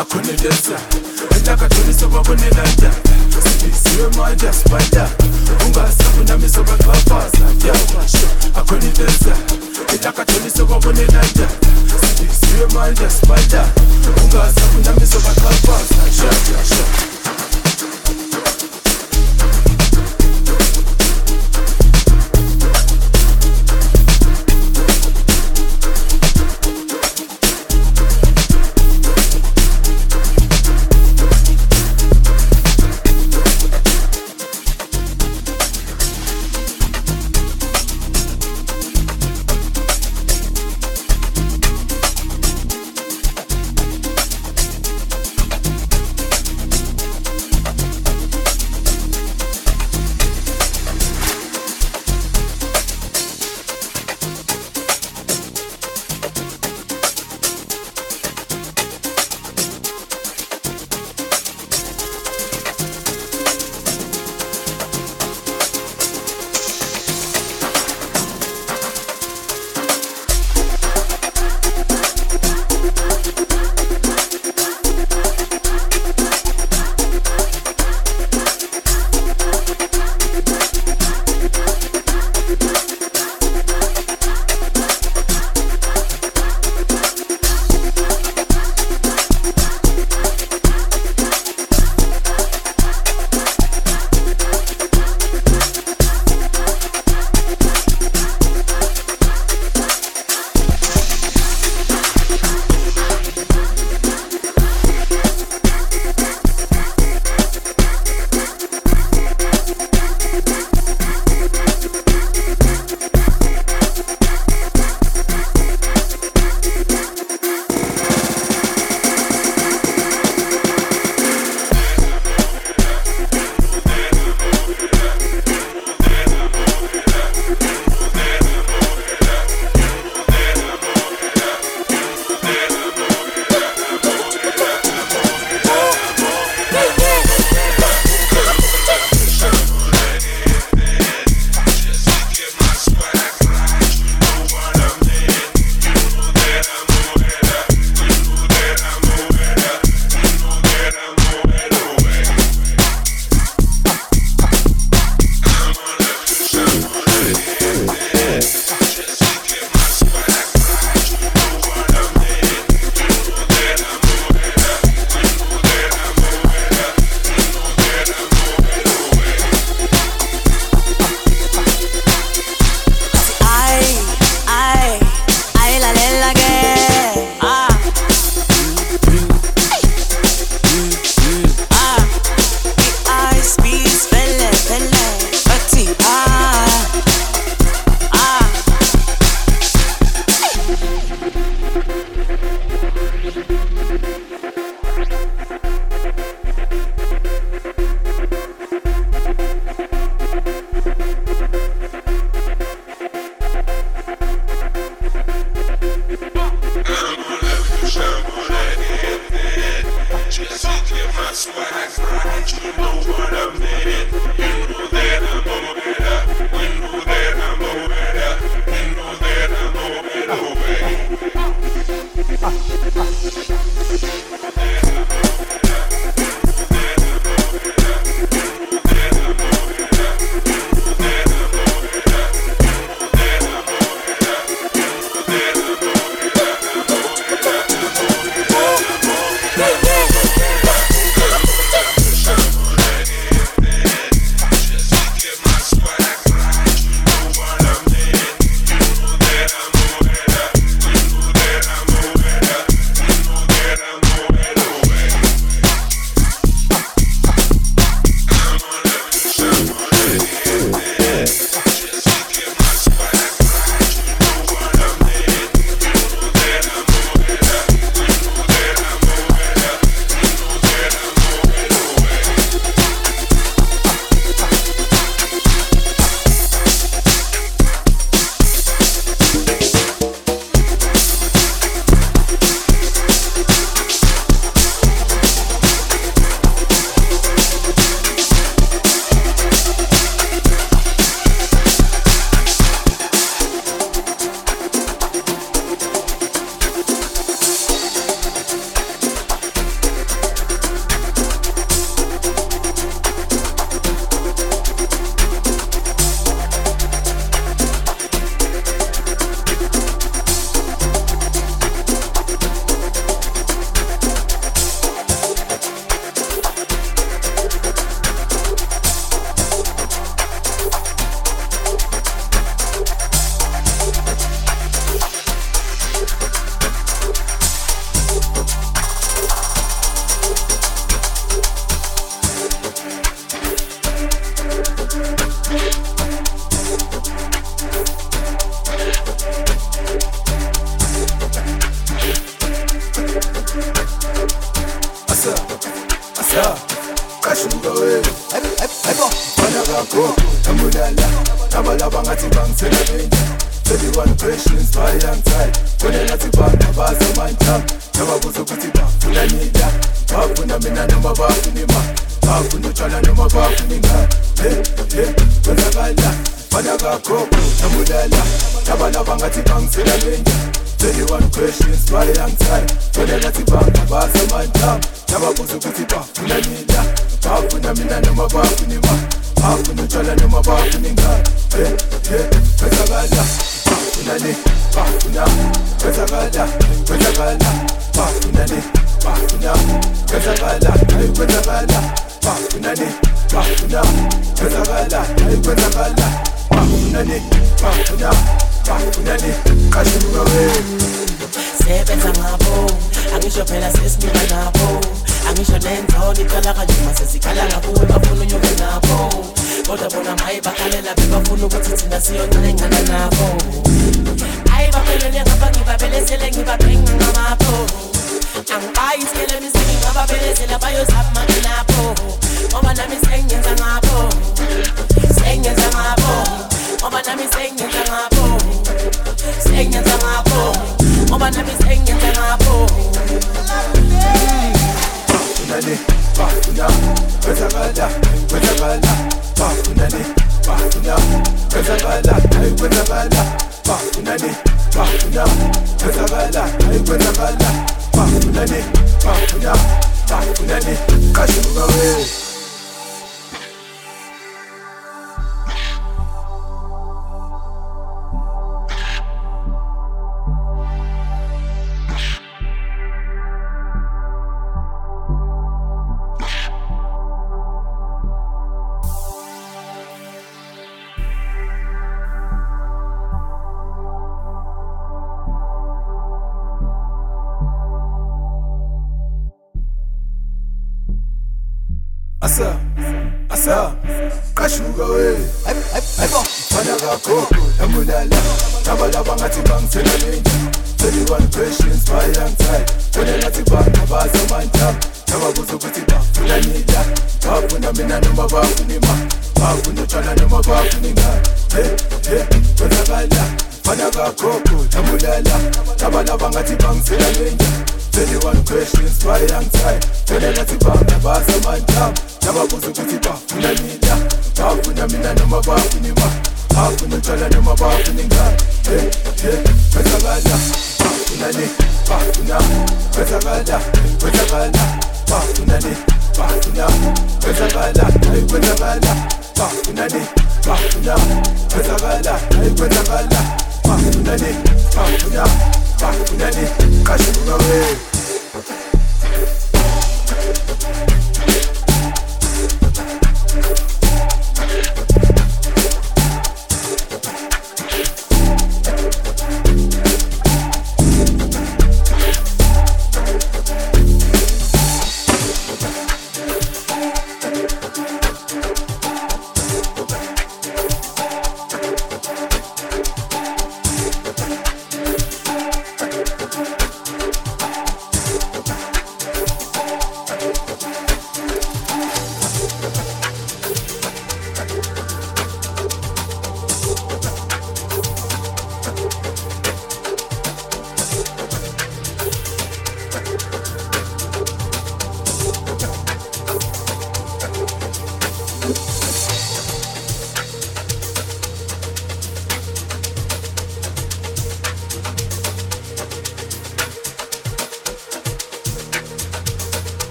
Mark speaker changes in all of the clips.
Speaker 1: akhonelesa entakatholise babonelata sibisiwe manje asibada ungasabi nami sobaxhaphaza ya akhonelesa entakatholise babonelata sibisiwe manje asibada ungasabi nami sobaxhaphaza nathi bangithekelela Everyone pressure inspire and tight Kone nathi bantu bazi amandla Nababuza ukuthi Talk nina Bafuna mina noma bafuna ima Bafuna utshwala noma bafuna ingane Hey, hey, kwenzakala Bana kakho, nabulala Nabalaba ngathi bangithekelela Everyone pressure inspire and tight Kone nathi bantu bazi
Speaker 2: amandla Nababuza ukuthi bafuna nina Hakuna mina na mabavu ni ma Hakuna chala na mabavu ni nga Eh, eh, pesa gala Hakuna ni, hakuna Pesa gala, pesa gala Hakuna ni, hakuna Pesa gala, ay pesa gala Hakuna ni, hakuna Pesa gala, ay pesa gala Sebenza ngabo, angisho phela sesimila ngabo angisho nenzondo icalaka njuma sesikhalanga kuwe bafuna unyuke
Speaker 1: nabo kodwa bona maye bakhalela bebafuna ukuthi thina siyoncane ngana nabo ayi baphelele ngapha ngibabelesele ngibabringa ngamapho angibayisikele misiki ngababelesela bayozama lapho ngoba nami sengenza ngapho sengenza ngapho ngoba nami sengenza ngapho sengenza ngapho ngoba nami sengenza ngapho unani, bafuna, wenzakala, wenzakala, bafunani, bafuna, wenzakala, hayi wenzakala, bafunani, bafuna, wenzakala, hayi wenzakala, bafunani, bafuna, bafunani, kashuka wewe.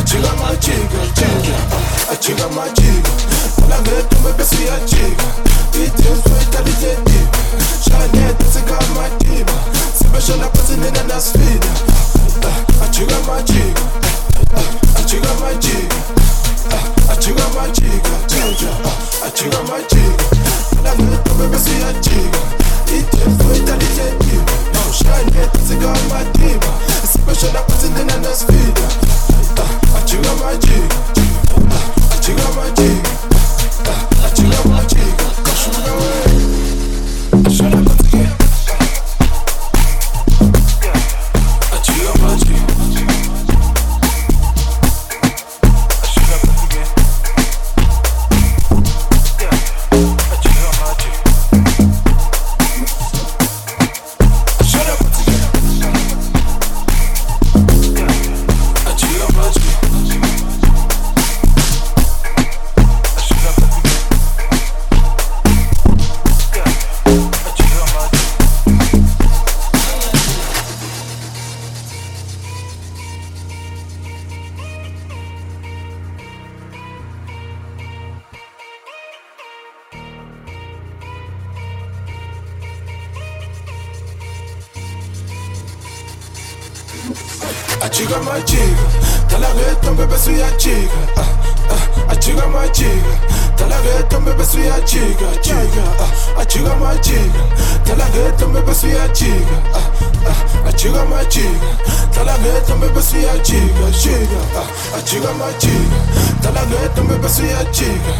Speaker 1: ya chiga, chiga. Achiga machiga, talageta mbebesi ya chiga. Achiga machiga, talageta mbebesi ya chiga, chiga. Achiga machiga, talageta mbebesi ya chiga. Iteswe talitetika, shanete tsikama diva. Asibashona patsinina nasfida. Achiga machiga, achiga machiga. Achiga machiga, chiga. Achiga machiga, talageta mbebesi ya chiga. Iteswe talitetika, shanete tsikama diva. Asibashona patsinina nasfida. Achiga machiga, achiga machiga. Achiga machiga, chiga. Achiga machiga, talageta mbebesi ya chiga. Iteswe talitetika, shanete tsikama diva. Asibashona patsinina nasfida. Achiga machiga, achiga Achiga machiga, talageta mbebesi ya chiga. Ah, ah, achiga machiga, Tala ghetto mbebe su ya chiga chiga ah achiga ma chiga Tala ghetto mbebe su ya chiga ah ah
Speaker 3: achiga ma chiga Tala ghetto mbebe su ya chiga chiga ah achiga ma chiga Tala ghetto mbebe su ya chiga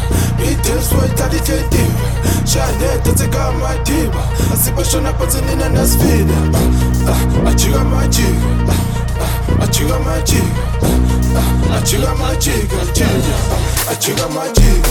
Speaker 3: Ite swa itali chetiva Shane tatsika ma diva Asibashona patsinina nasvida ah ah achiga ma chiga ah ah achiga ma chiga ah ah achiga ma chiga chiga ah achiga ma chiga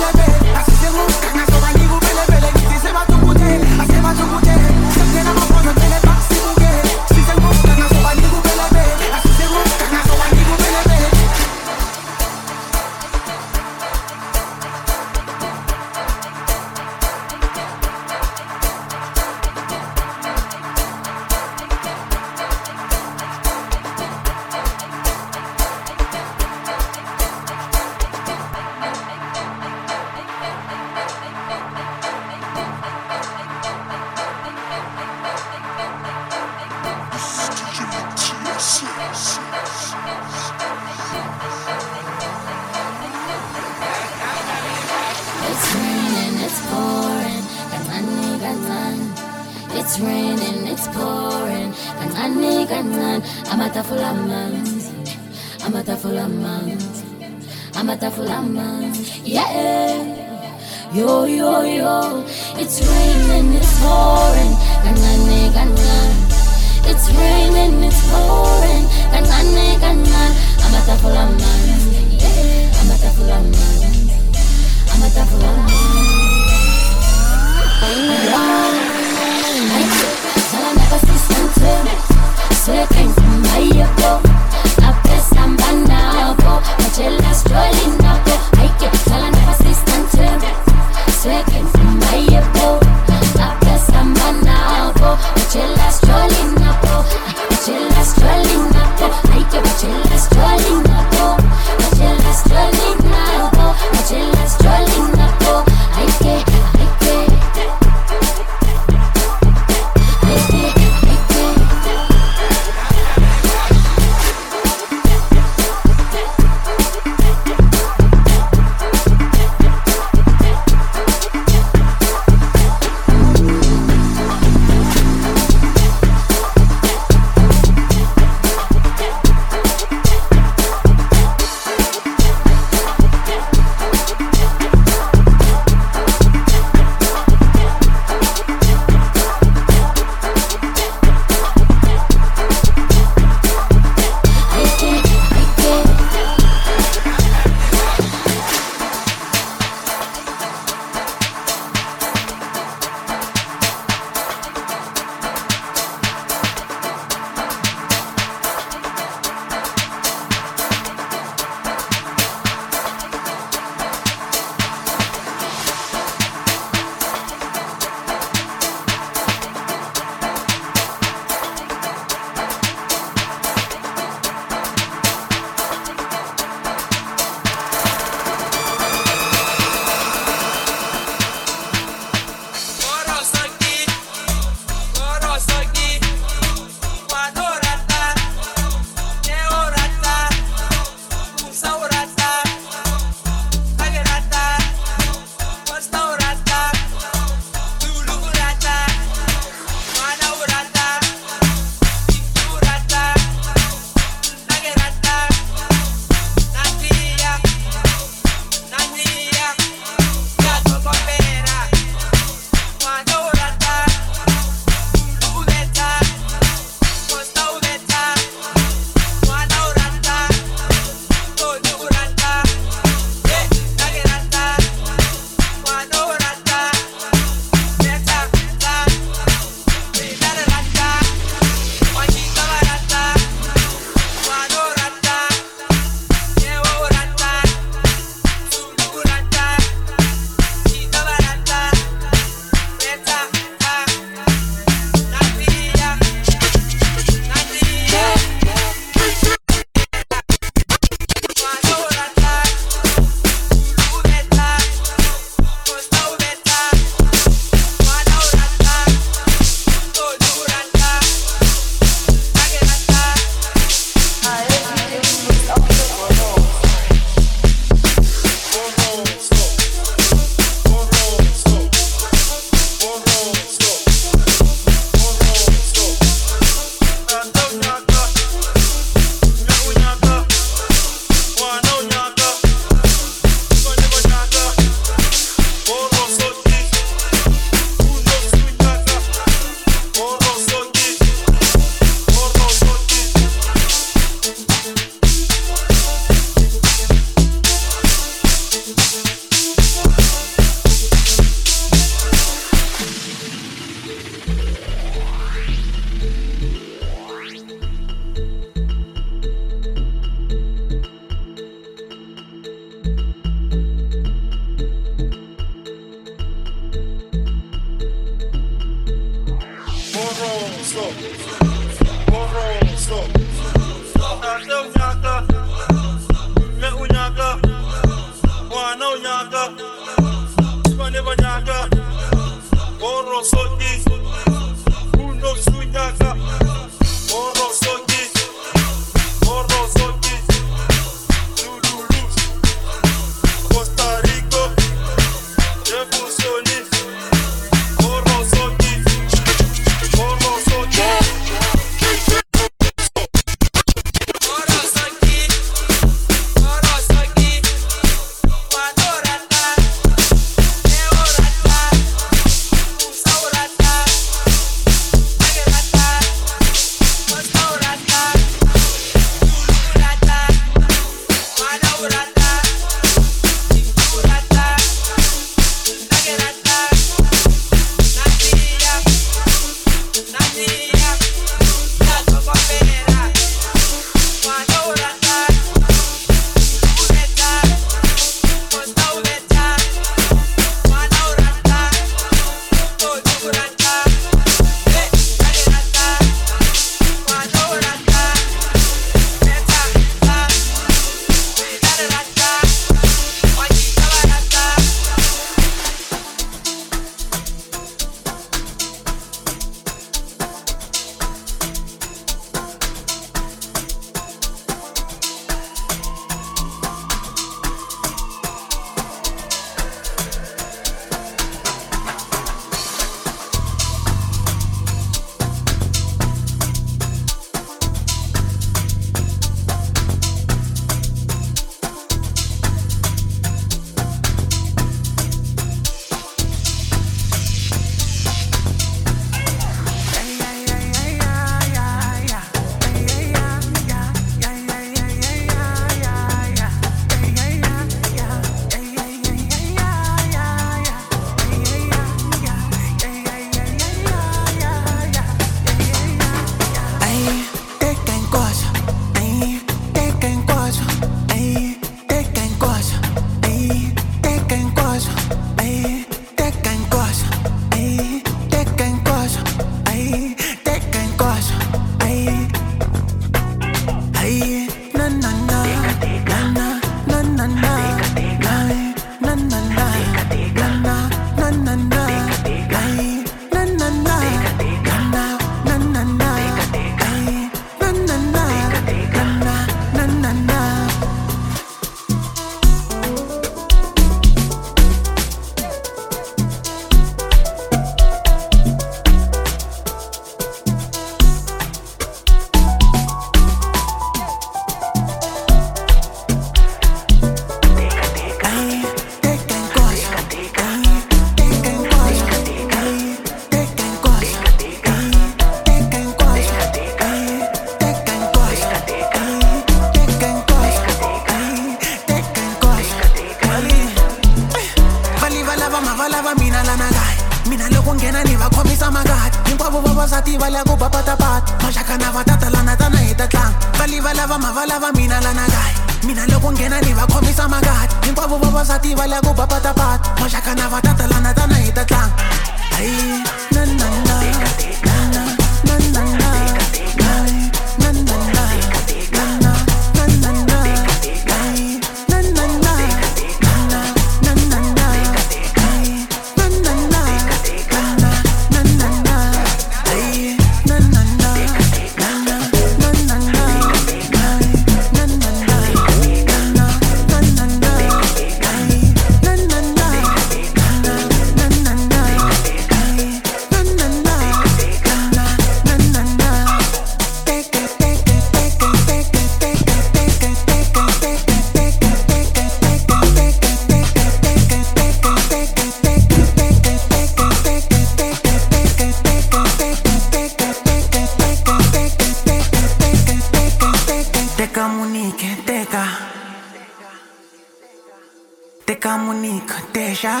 Speaker 3: deja.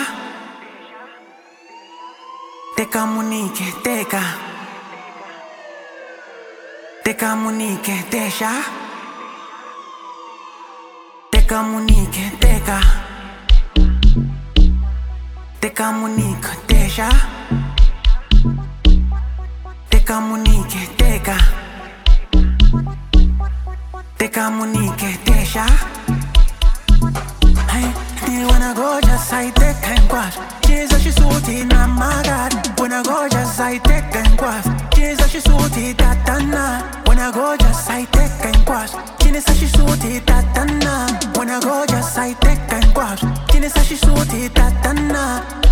Speaker 3: Te comunique, teca. Te comunique, deja. Te comunique, teca. Te comunique, deja. Te comunique, teca. Te comunique, deja.
Speaker 4: Te comunique, deja. Hey, the when I go just I take and quaff. Jesus, she suit it, na my God. When I go just I take and quaff. Jesus, she suit it, tatana. When I go just I take and quaff. Jesus, she suit it, tatana. When I go just I take and quaff. Jesus, she suit it, tatana.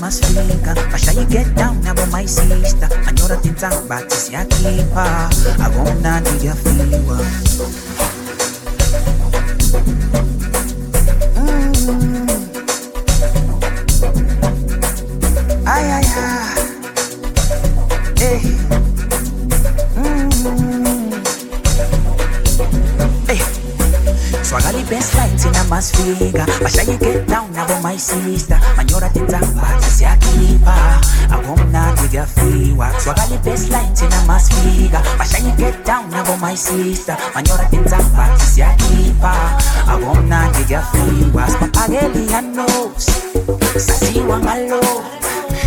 Speaker 5: Masfika. Basha you get down now my sister. Manyora tintang batis ya kipa. Agona diya fiwa. Ay, ay, ay. Hey. Mm. Hey. Swagali best lights in a mass figure. Basha you get down now my sister. My sister. Manyora titamba, siya kipa. Agomna diga fiwa. Spapageli anos. Sasiwa ngalo.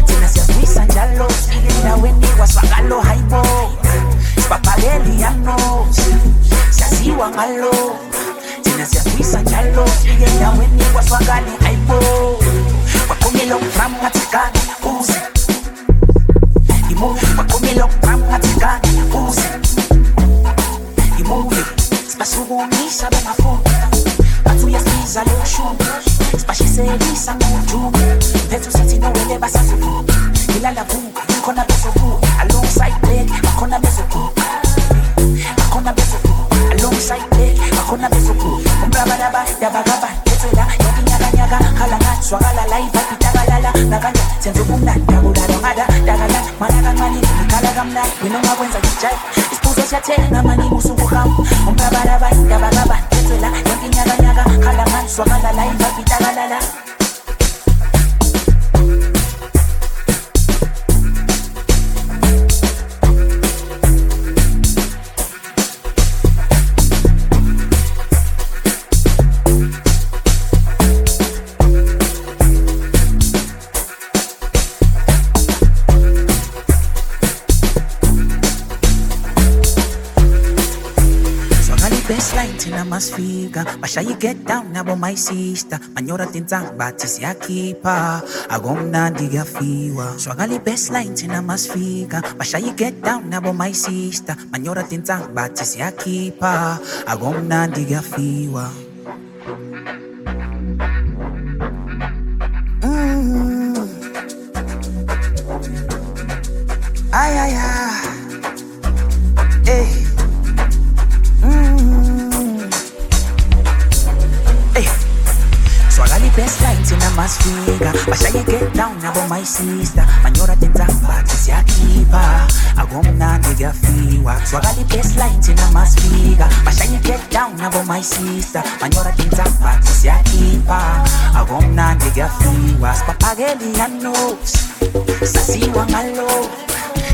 Speaker 5: Tina siyaswisa njalo. Endaweni waswagalo haibo. Spapageli anos. Siyasiwa ngalo. Tina siyaswisa njalo. Endaweni waswagali haibo. Wakumilo from ngatikani leg bakhona bezovuka umrabaraba yabakaba yethwela yakinyakanyaka khala ngathi swakala live apitakalala nakanja senza ubumnandi dabulalo ngada dakala mwana kancane ikhala kamnandi wena ungakwenza ngijayi isiphuzo siyathenga maningi usuku uhamba umrabaraba yabakaba yethwela yakinyakanyaka khala ngathi masfika Basha you get down now my sister Manyora tintang batis ya kipa Agomna diga fiwa Swagale best light in a masfika Basha you get down now my sister Manyora tintang batis ya kipa sister. Manyora. Swagali best lights in a mass figure. Basha you get down now my sister. Manyora tintamba tisya kipa. Agomna nigga fiwa. Spapageli anos. Sasiwa ngalo.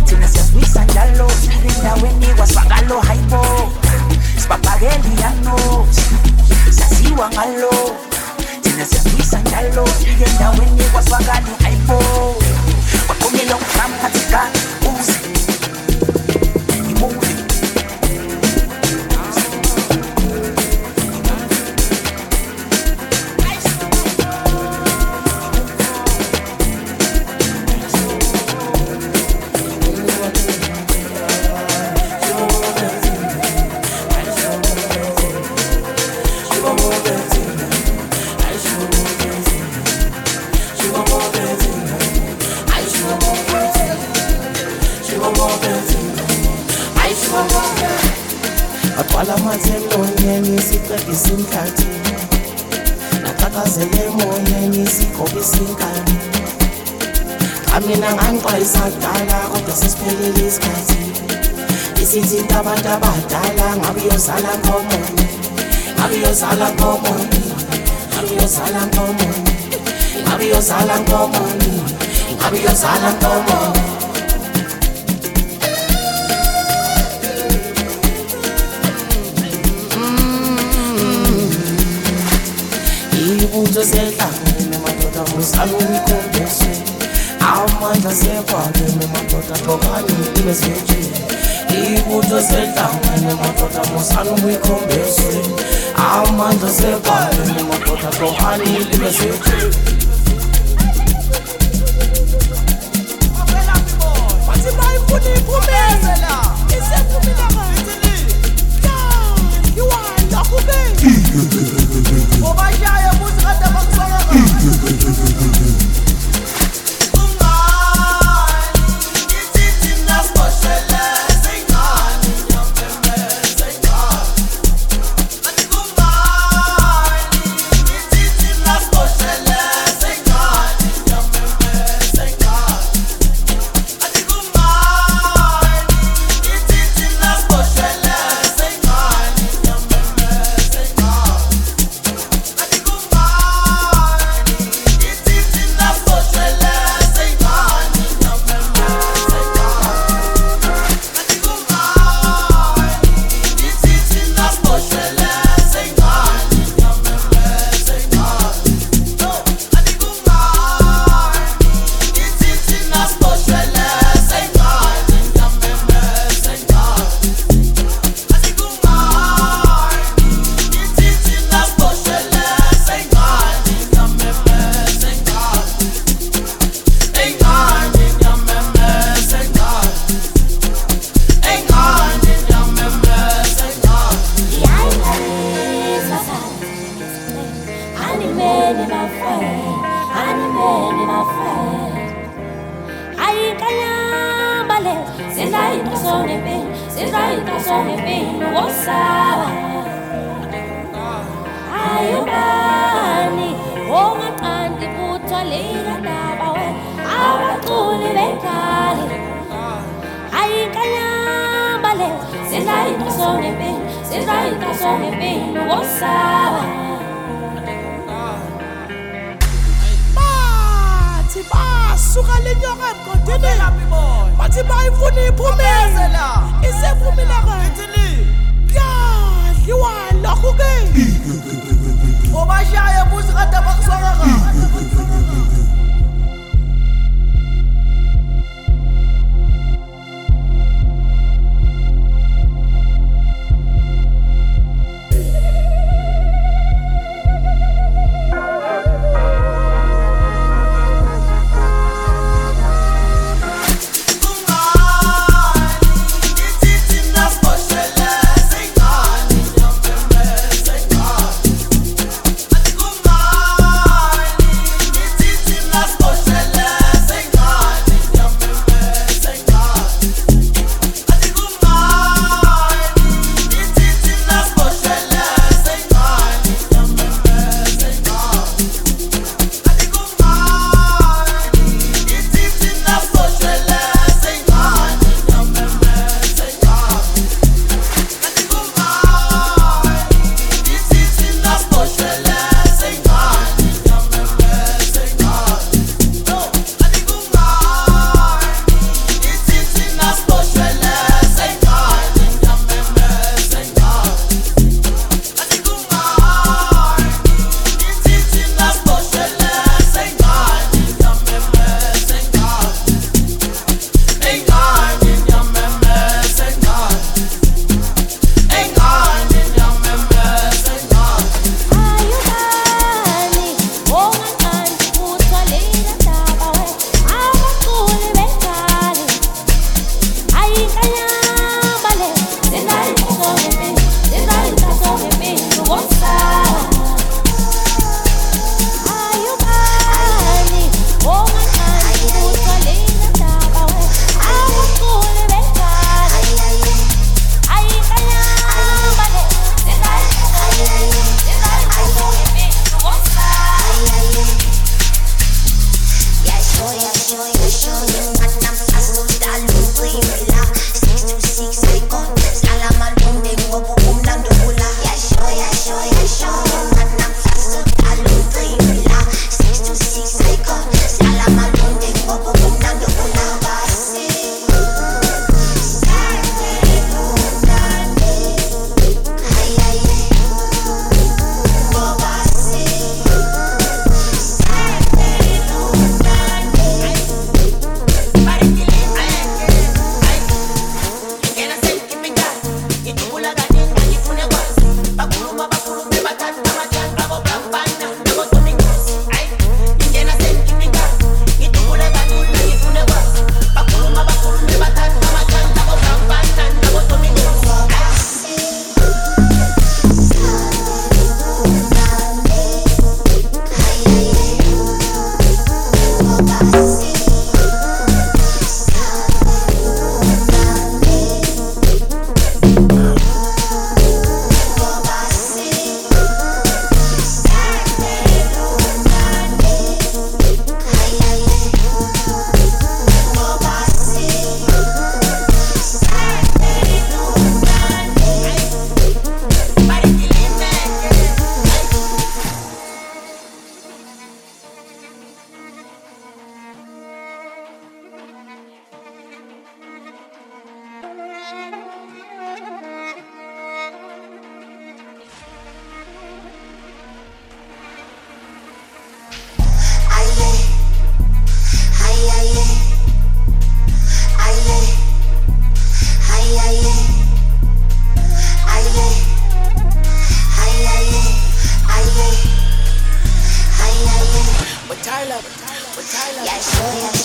Speaker 5: Tina siyaswisa njalo. Endaweni waswagalo haibo. Spapageli anos. Sasiwa ngalo Tina siyaswisa njalo Endaweni waswagalo haibo Wakumilo
Speaker 6: I show you.